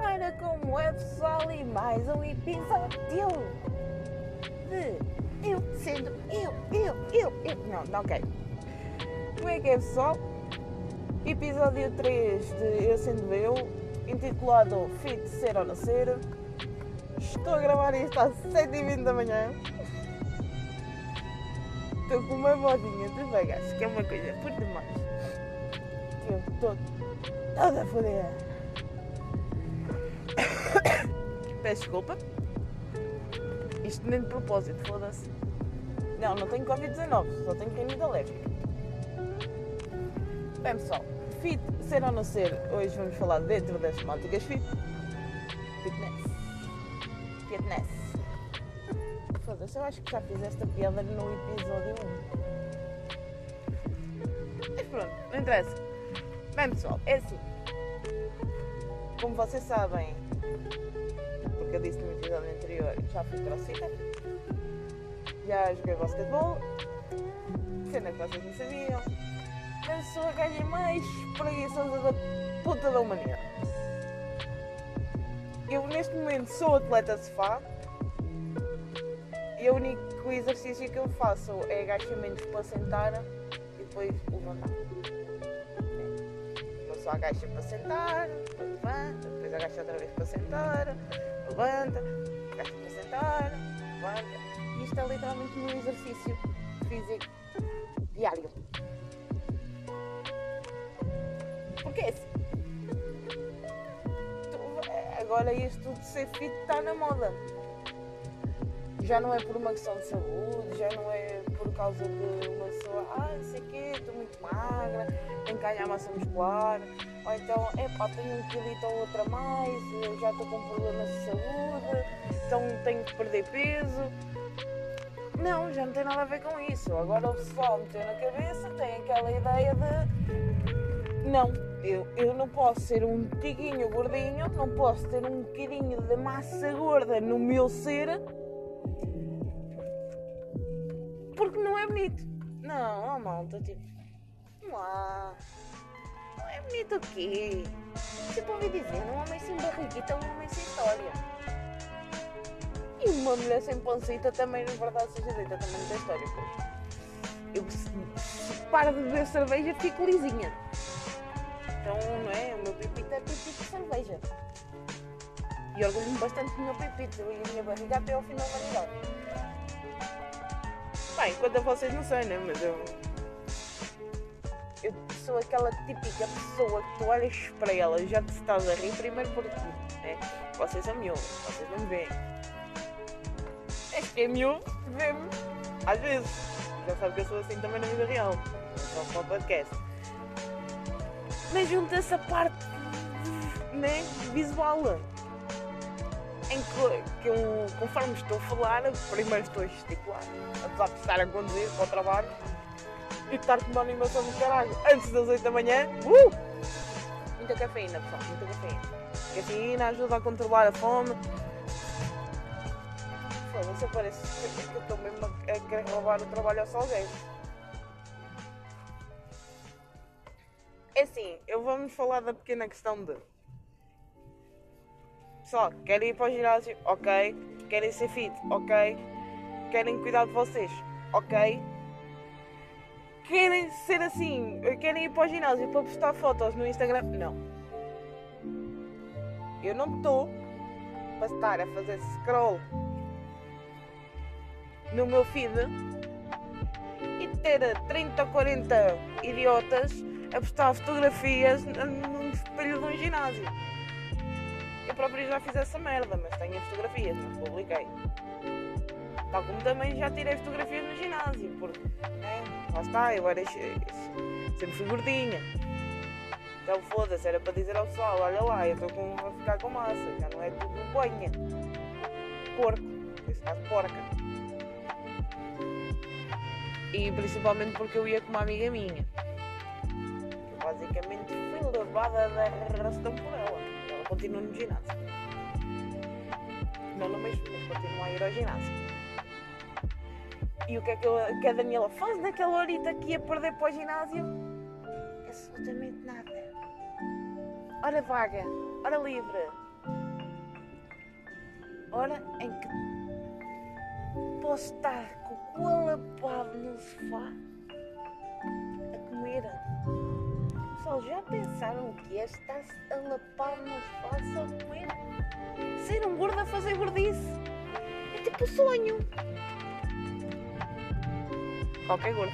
Olha como é pessoal e mais um episódio de Eu sendo eu, eu, eu, eu. Não, não quero. Como é que é pessoal? Episódio 3 de Eu sendo eu, intitulado Fit Ser ou Não Ser. Estou a gravar isto às 7h20 da manhã. Estou com uma modinha de bagaço, que é uma coisa por demais. Eu estou toda fodida. Peço desculpa. Isto nem de propósito, foda-se. Não, não tenho Covid-19, só tenho canida alérgica. Bem pessoal, fit, ser ou não ser, hoje vamos falar dentro das temáticas fit. Fitness. Fitness. Foda-se, eu acho que já fiz esta piada no episódio 1. Mas pronto, não interessa. Bem pessoal, é assim. Como vocês sabem, porque eu disse no episódio anterior, já fui crossfit, já joguei basquetebol, cena que vocês não sabiam, eu sou a gaja mais preguiçosa da puta da humanidade. Eu neste momento sou atleta de sofá e o único exercício que eu faço é agachamentos para sentar e depois levantar. Uma só agacha para sentar, levanta, depois agacha outra vez para sentar, levanta, agacha para sentar, levanta. Isto é literalmente o meu exercício físico diário. Porque é assim. Agora isto de ser fit está na moda. Já não é por uma questão de saúde, já não é por causa de uma pessoa, ah, não sei o quê, estou muito magra, tenho que ganhar massa muscular, ou então, epá, tenho um quilito ou outro a mais, já estou com problemas de saúde, então tenho que perder peso. Não, já não tem nada a ver com isso. Agora o pessoal meteu na cabeça, tem aquela ideia de não, eu, eu não posso ser um tiguinho gordinho, não posso ter um bocadinho de massa gorda no meu ser porque não é bonito. Não, oh, malta, tipo, há. Não é bonito o quê? Sempre ouvi dizer, um homem sem barriguita é um homem sem história. E uma mulher sem pancita também, na verdade, seja dita, também não tem história, eu se, paro de beber cerveja fico lisinha. Então, não é? O meu pipito é pipito de cerveja. E orgulho-me bastante do meu pipito e a minha barriga até ao fim da. Bem, quanto a vocês não sei, né? Mas eu. Eu sou aquela típica pessoa que tu olhas para ela e já te estás a rir primeiro por ti, né? Vocês são miúdos, vocês não me veem. És que é miúdo, vê-me. Às vezes. Já sabe que eu sou assim também na vida real. Só para o podcast. Mas junta-se a parte né, visual. Em que, que eu, conforme estou a falar, primeiro estou a gesticular, apesar de estar a conduzir para o trabalho e estar com uma animação do caralho antes das 8 da manhã. Uh! Muita cafeína, pessoal, muita cafeína. Cafeína ajuda a controlar a fome. Foda-se, parece que eu estou mesmo a querer roubar o trabalho ao Salgueiro. É assim, eu vamos falar da pequena questão de. Pessoal, querem ir para o ginásio? Ok. Querem ser fit? Ok. Querem cuidar de vocês? Ok. Querem ser assim? Querem ir para o ginásio para postar fotos no Instagram? Não. Eu não estou para estar a fazer scroll no meu feed e ter 30 ou 40 idiotas a postar fotografias num espelho de um ginásio. Eu próprio já fiz essa merda, mas tenho fotografias, não publiquei. Tal como também já tirei fotografias no ginásio, porque né, lá está, eu era sempre fui gordinha. Então foda-se, era para dizer ao pessoal, olha lá, eu estou a ficar com massa, já não é tudo banha. Porco, nesse caso porca. E principalmente porque eu ia com uma amiga minha. Basicamente fui levada da arrastão por ela. Ela continua no ginásio. Não no mesmo, mas continua a ir ao ginásio. E o que é que, eu, que a Daniela faz naquela horita que ia perder para o ginásio? Absolutamente nada. Hora vaga, hora livre. Hora em que posso estar com o cu alapado no sofá a comer. Pessoal, já pensaram que é estar-se alapado no sofá só a comer? Ser um gordo a fazer gordice. É tipo sonho. Qualquer gordo.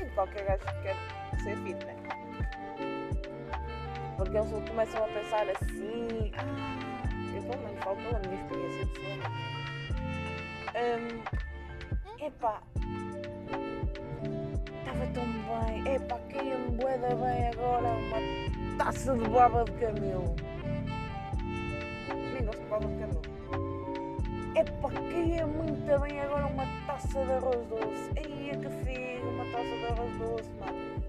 E qualquer gajo que quer ser fit, né? Porque eles começam a pensar assim. Ah, eu pelo menos falo pela minha experiência pessoal. Um, epá. Estava tão bem. Epá, queria-me boeda bem agora uma taça de baba de camelo. Nem gosto de baba de camelo. Epá, queria muito bem agora uma taça de arroz doce. Ai, que figo, uma taça de arroz doce, mano.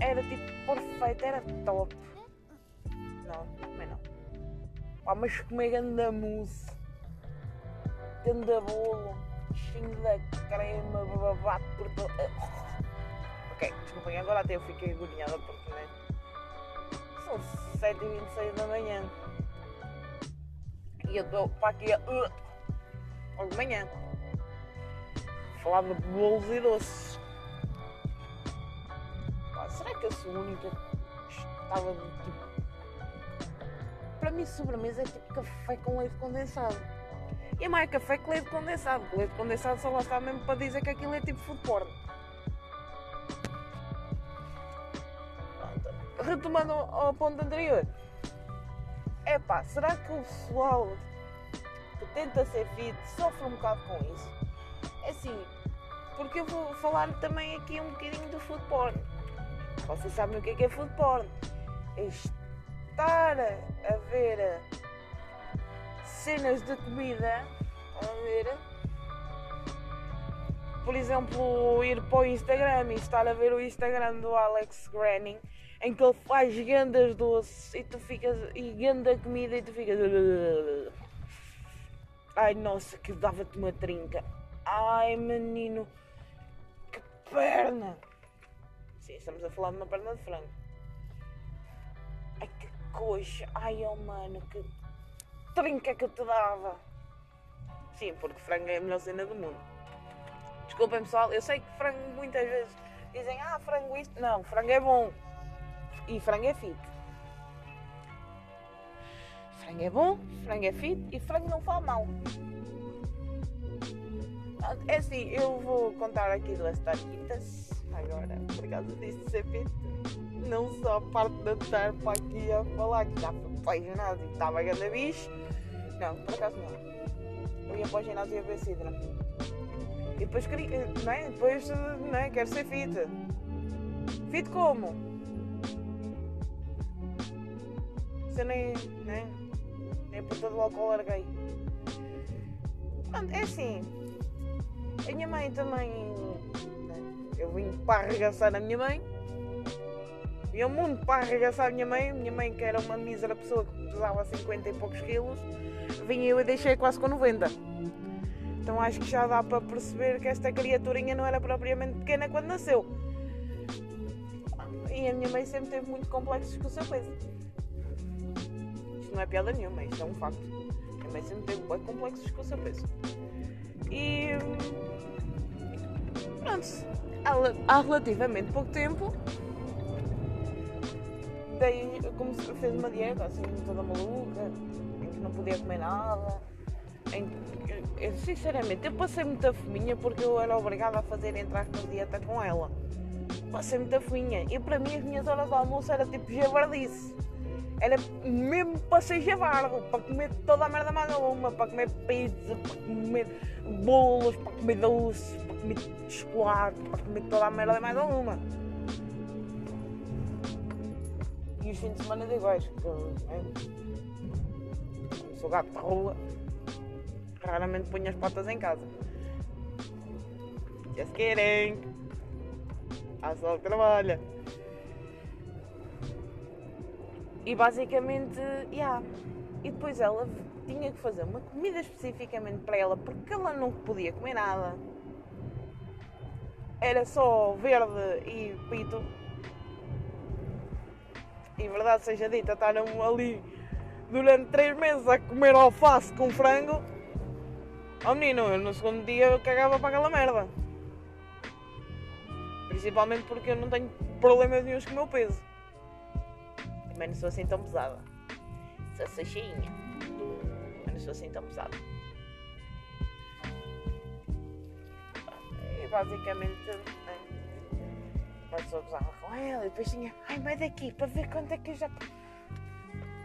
Era tipo perfeito, era top. Não, também não. Pá, mas comer ganda mousse, ganda bolo, cheio da crema, babado por todo. Ok, desculpem, agora até eu fiquei agoniada porque, né? São 7h26 da manhã. E eu estou para aqui a. Uh, de manhã. Falar de bolos e doces. Pá, será que eu sou a única que estava de tipo. Para mim, sobremesa é tipo café com leite condensado. E mais café com leite condensado. Leite condensado só lá está mesmo para dizer que aquilo é tipo food porn. Retomando ao ponto anterior. É será que o pessoal que tenta ser fit sofre um bocado com isso? É assim, porque eu vou falar também aqui um bocadinho do food porn. Vocês sabem o que é, que é food porn? É estar a ver cenas de comida, a ver, por exemplo, ir para o Instagram e estar a ver o Instagram do Alex Granning em que ele faz gandas doces e tu ficas. e ganda comida e tu ficas. Ai nossa, que dava-te uma trinca. Ai menino, que perna! Sim, estamos a falar de uma perna de frango. Ai que coxa! Ai oh mano, que trinca que te dava! Sim, porque frango é a melhor cena do mundo. Desculpem pessoal, eu sei que frango muitas vezes dizem, ah, frango isto. Não, frango é bom. E frango é fit. Frango é bom, frango é fit e frango não faz mal. É assim, eu vou contar aqui duas historietas agora, por causa disso ser fit. Não só a parte de estar para aqui a falar que já foi para o ginásio e estava grande bicho. Não, por acaso não. Eu ia para o ginásio a ver Sidra. E depois queria, não é? Depois, não é? Quero ser fit. Fit como? Você nem, nem, nem por todo o álcool larguei. Pronto, é assim. A minha mãe também. Eu vim para arregaçar a minha mãe. E o mundo para arregaçar a minha mãe. Minha mãe, que era uma mísera pessoa que pesava 50 e poucos quilos, vinha eu e deixei quase com 90. Então acho que já dá para perceber que esta criaturinha não era propriamente pequena quando nasceu. E a minha mãe sempre teve muito complexos com o seu peso. Isto não é piada nenhuma, isto é um facto. A minha mãe sempre teve bem complexos com o seu peso. E. Pronto, há relativamente pouco tempo. Daí, como fez uma dieta assim, toda maluca, em que não podia comer nada. Em que, eu, sinceramente, eu passei muita fominha porque eu era obrigada a fazer entrar com dieta com ela. Passei muita fominha. E para mim, as minhas horas de almoço era tipo Era mesmo para ser javardo, para comer toda a merda mais uma, para comer pizza, para comer bolos, para comer doce, para comer chocolate, para comer toda a merda mais alguma. E os fins de semana de iguais, porque é, sou gato de rua, raramente ponho as patas em casa. Just kidding! Só que trabalha. E basicamente, yeah. E depois ela tinha que fazer uma comida especificamente para ela porque ela não podia comer nada. Era só verde e pito. E verdade seja dita, estavam ali durante três meses a comer alface com frango. Oh menino, eu no segundo dia eu cagava para aquela merda. Principalmente porque eu não tenho problemas nenhum com o meu peso. Também não sou assim tão pesada. Sou sacheinha. Mas não sou assim tão pesada. E basicamente. Né, uma pessoa gozava com ela e depois tinha. Ai, vai daqui para ver quanto é que eu já.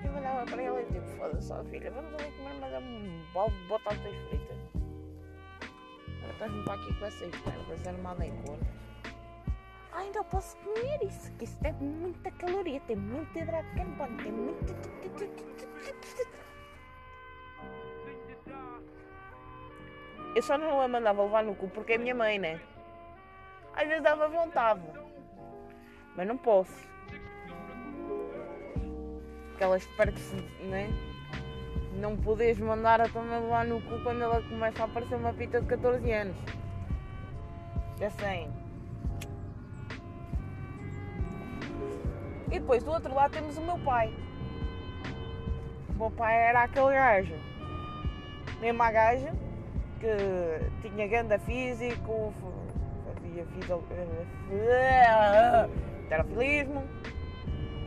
Eu olhava para ela e tipo, foda-se, ó filha, vamos ali comer mais um balde de batatas fritas. Agora estás-me para aqui com essas merdas armadas em cor. Ai, não posso comer isso, que isso tem muita caloria, tem muito hidrato de carbono, tem muito. Eu só não a mandava levar no cu porque é minha mãe, né? Às vezes dava vontade, mas não posso. Aquelas partes, né? Não podes mandar a tua mãe levar no cu quando ela começa a aparecer uma pita de 14 anos. Já sei. E depois do outro lado temos o meu pai. O meu pai era aquele gajo, mesmo a gaja, que tinha grande físico, fazia filismo,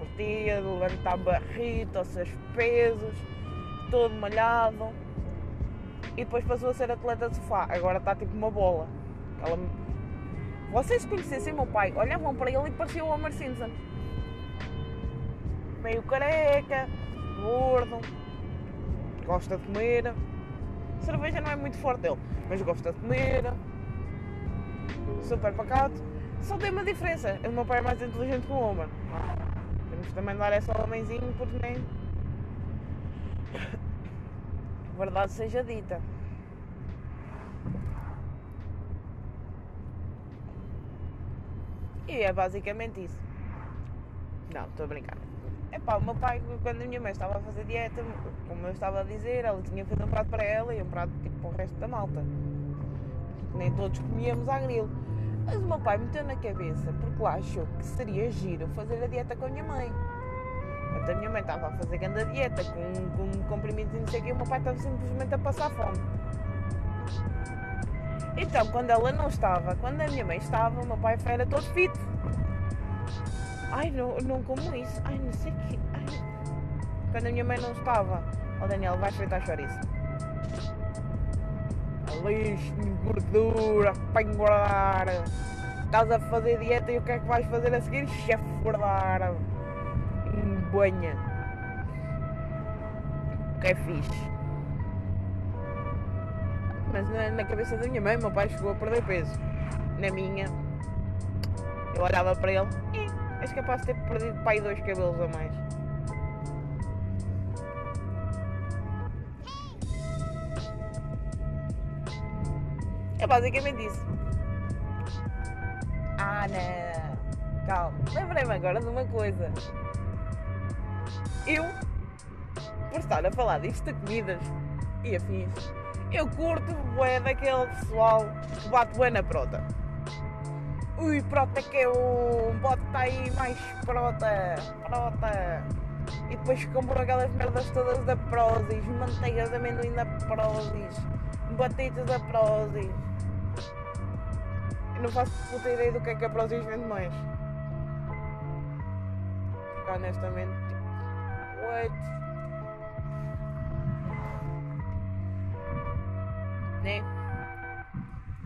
curtia levantar barrita, os seus pesos, todo malhado. E depois passou a ser atleta de sofá. Agora está tipo uma bola. Ela... Vocês conhecessem meu pai, olhavam para ele e parecia o Homer Simpson meio careca, gordo, gosta de comer. Cerveja não é muito forte dele, mas gosta de comer. Super pacato. Só tem uma diferença. O meu pai é mais inteligente que o homem. Temos também dar essa ao homenzinho porque nem. Verdade seja dita. E é basicamente isso. Não, estou a brincar. Epá, o meu pai, quando a minha mãe estava a fazer dieta, como eu estava a dizer, ela tinha feito um prato para ela e um prato tipo para o resto da malta. Nem todos comíamos à grilo. Mas o meu pai meteu na cabeça, porque lá achou que seria giro fazer a dieta com a minha mãe. Então a minha mãe estava a fazer grande dieta com, com comprimidos e não sei o e o meu pai estava simplesmente a passar fome. Então, quando ela não estava, quando a minha mãe estava, o meu pai era todo fit. Ai, não, não como isso. Ai, não sei o que. Ai. Quando a minha mãe não estava. Ó oh, Daniel, vais fritar chouriço. Lixo, gordura, para engordar. Estás a fazer dieta e o que é que vais fazer a seguir? Chefe engordar. Banha. O que é fixe. Mas na, na cabeça da minha mãe, meu pai chegou a perder peso. Na minha, eu olhava para ele és capaz de ter perdido pai dois cabelos a mais. É basicamente isso. Ah, não. Calma. Lembrei-me agora de uma coisa. Eu, por estar a falar disto de comidas e afins, eu curto bué daquele pessoal que bate bué na prota. Ui, prota que um, bota aí mais prota, prota. E depois compro aquelas merdas todas da Prozis, manteigas de amendoim da Prozis, batidas da Prozis. Eu não faço puta ideia do que é que a Prozis vende mais. Porque honestamente, what? Né?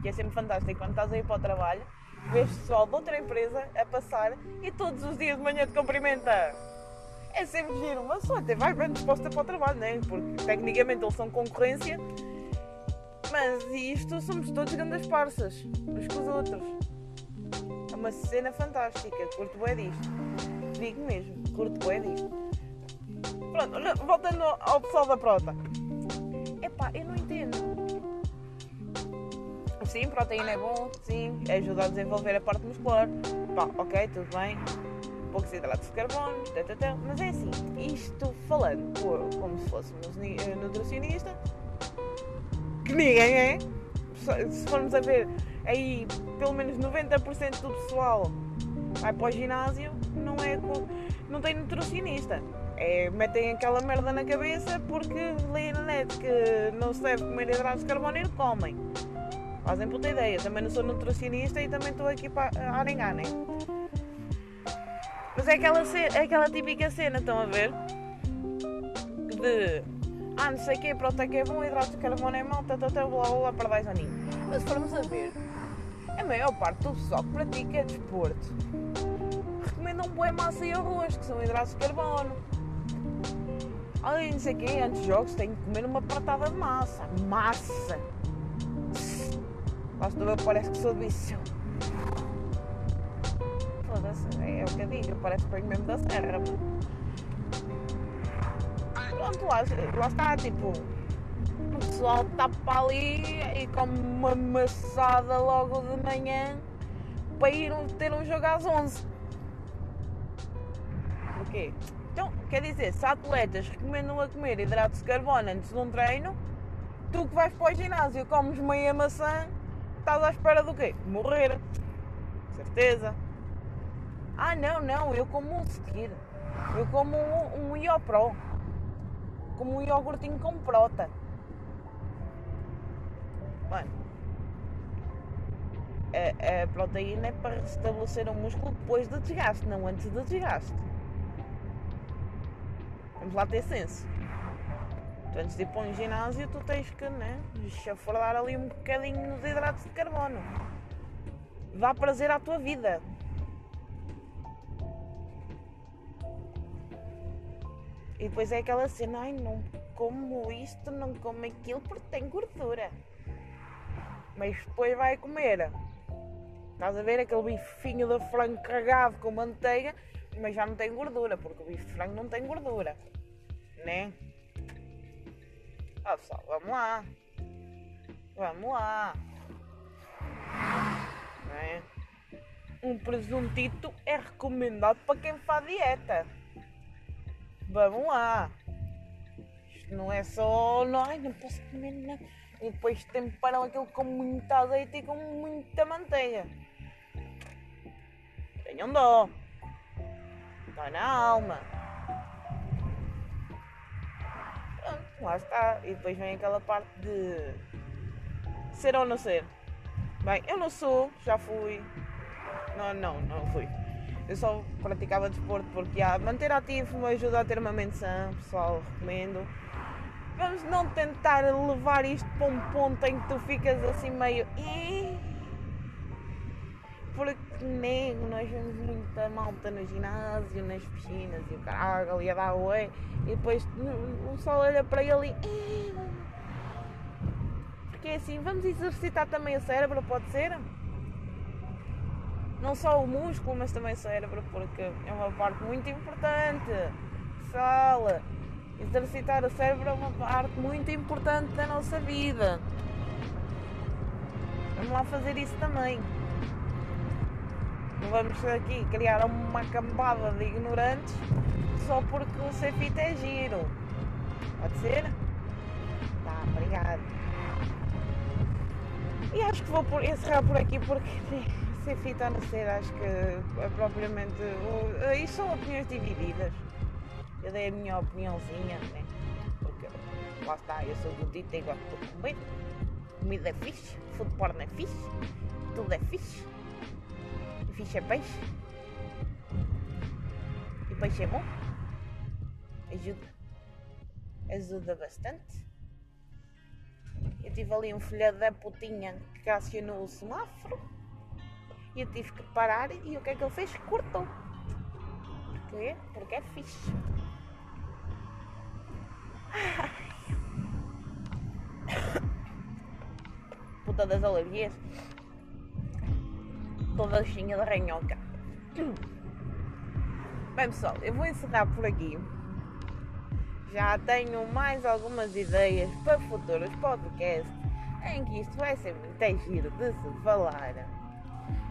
E é sempre fantástico quando estás a ir para o trabalho vês pessoal de outra empresa a passar e todos os dias de manhã te cumprimenta. É sempre giro, mas só até vai bem disposta para o trabalho, né? Porque tecnicamente eles são concorrência, mas isto somos todos grandes parças, uns com os outros. É uma cena fantástica, curto bem disto. Digo mesmo, curto bem disto. Pronto, voltando ao pessoal da prota. Epá, eu não sim, proteína é bom, sim, ajuda a desenvolver a parte muscular. Pá, ok, tudo bem. poucos hidratos de carbono, tatatá. mas é assim, isto falando como se fôssemos eh, nutricionista, que ninguém é, se formos a ver aí pelo menos 90% do pessoal vai para o ginásio, não é não tem nutricionista. É, metem aquela merda na cabeça porque leem na net que não se deve comer hidratos de carbono e comem. Fazem puta ideia. Também não sou nutricionista e também estou aqui para arengar, né? Mas é aquela, é aquela típica cena, estão a ver? De ah, não sei o que, pronto, é bom, hidrato de carbono é mau, até blá blá blá para 10 aninhos. Mas se formos a ver, a maior parte do pessoal que pratica desporto recomendam um bué massa e arroz, que são hidratos de carbono. Além não sei o que, antes de jogos tenho que comer uma pratada de massa. Massa! Gosto de ver, parece que sou bicho. Foda-se, é, o que eu digo, parece que venho mesmo da serra. Pronto, lá, lá está, tipo, o pessoal tapa ali e come uma maçada logo de manhã para ir ter um jogo às 11. Porquê? Então, quer dizer, se atletas recomendam a comer hidratos de carbono antes de um treino, tu que vais para o ginásio comes meia maçã, estás à espera do quê? Morrer. Certeza. Ah, não, não, eu como um seguir. Eu como um, um Iopro. Como um iogurtinho com prota. Mano, a, a proteína é para restabelecer o músculo depois do desgaste, não antes do desgaste. Vamos lá ter senso. Tu antes de ir para um ginásio, tu tens que né, chafurdar ali um bocadinho nos hidratos de carbono. Dá prazer à tua vida. E depois é aquela cena, ai não como isto, não como aquilo porque tem gordura. Mas depois vai comer. Estás a ver aquele bifinho de frango carregado com manteiga, mas já não tem gordura, porque o bife de frango não tem gordura. Né? Vamos lá. Vamos lá. Né? Um presuntito é recomendado para quem faz dieta. Vamos lá. Isto não é só. Ai, não posso comer nada. E depois temperam aquilo com muita azeite e com muita manteiga. Tenham dó. Está na alma. Lá está. E depois vem aquela parte de ser ou não ser. Bem, eu não sou, já fui. Não, não, não fui. Eu só praticava desporto porque ah, manter ativo me ajuda a ter uma mente sã, pessoal, recomendo. Vamos não tentar levar isto para um ponto em que tu ficas assim meio. Porque nem nós vemos muita malta no ginásio, nas piscinas e o caralho ali a dar oi e depois o sol olha para ele e. Porque é assim, vamos exercitar também o cérebro, pode ser? não só o músculo, mas também o cérebro, porque é uma parte muito importante. Sala, exercitar o cérebro é uma parte muito importante da nossa vida. Vamos lá fazer isso também. Vamos aqui criar uma cambada de ignorantes só porque o Cefita é giro. Pode ser? Tá, obrigado. E acho que vou por, encerrar por aqui porque ser fita a nascer, acho que é propriamente. Isso são opiniões divididas. Eu dei a minha opiniãozinha, né? Porque lá está, eu sou gordita e gosto de comer. Comida é fixe, food porn é fixe, tudo é fixe. Fixe é peixe. E peixe é bom. Ajuda. Ajuda bastante. Eu tive ali um filho da putinha que acionou o semáforo e eu tive que parar e o que é que ele fez? Cortou. Porquê? Porque é fixe. Puta das alergias. Toda chinha da ranhoca. Bem pessoal, eu vou encerrar por aqui. Já tenho mais algumas ideias para futuros podcasts em que isto vai ser muito giro de se falar.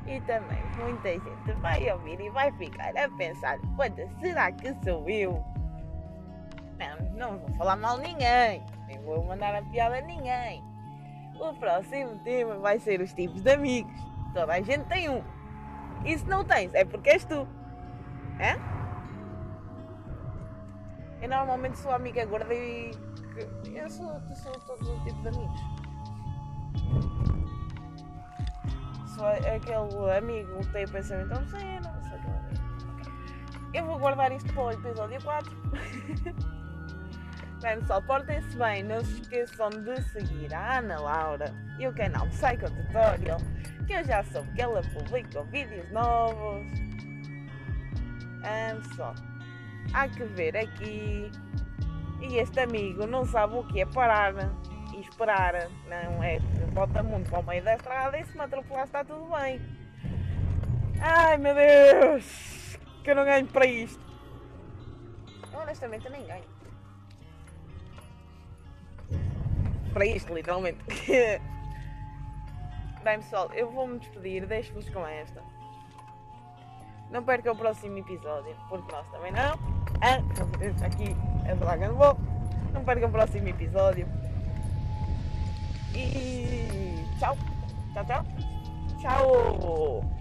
E também muita gente vai ouvir e vai ficar a pensar: será que sou eu? Não, não vou falar mal a ninguém, nem vou mandar a piada a ninguém. O próximo tema vai ser os tipos de amigos. Toda a gente tem um. E se não tens, é porque és tu. É? Eu normalmente sou amiga gorda e. Eu sou, eu sou todos os tipos de amigos. Sou aquele amigo que tem pensamento obsceno, sou aquele amigo. Eu vou guardar isto para o episódio 4. Bem, pessoal, portem-se bem. Não se esqueçam de seguir a Ana Laura e o canal Psycho Tutorial, que eu já soube que ela publica vídeos novos. Um, pessoal, há que ver aqui. E este amigo não sabe o que é parar e esperar. Não é? Bota muito para o meio da estrada e se me atropelar está tudo bem. Ai meu Deus! Que eu não ganho para isto. Eu, honestamente eu nem ganho. Para isto, literalmente. Bem pessoal, eu vou me despedir, deixo-vos com esta. Não perca o próximo episódio, porque nós também não. Ah, aqui é Dragon Ball. Não perca o próximo episódio. E tchau. Tchau, tchau. Tchau.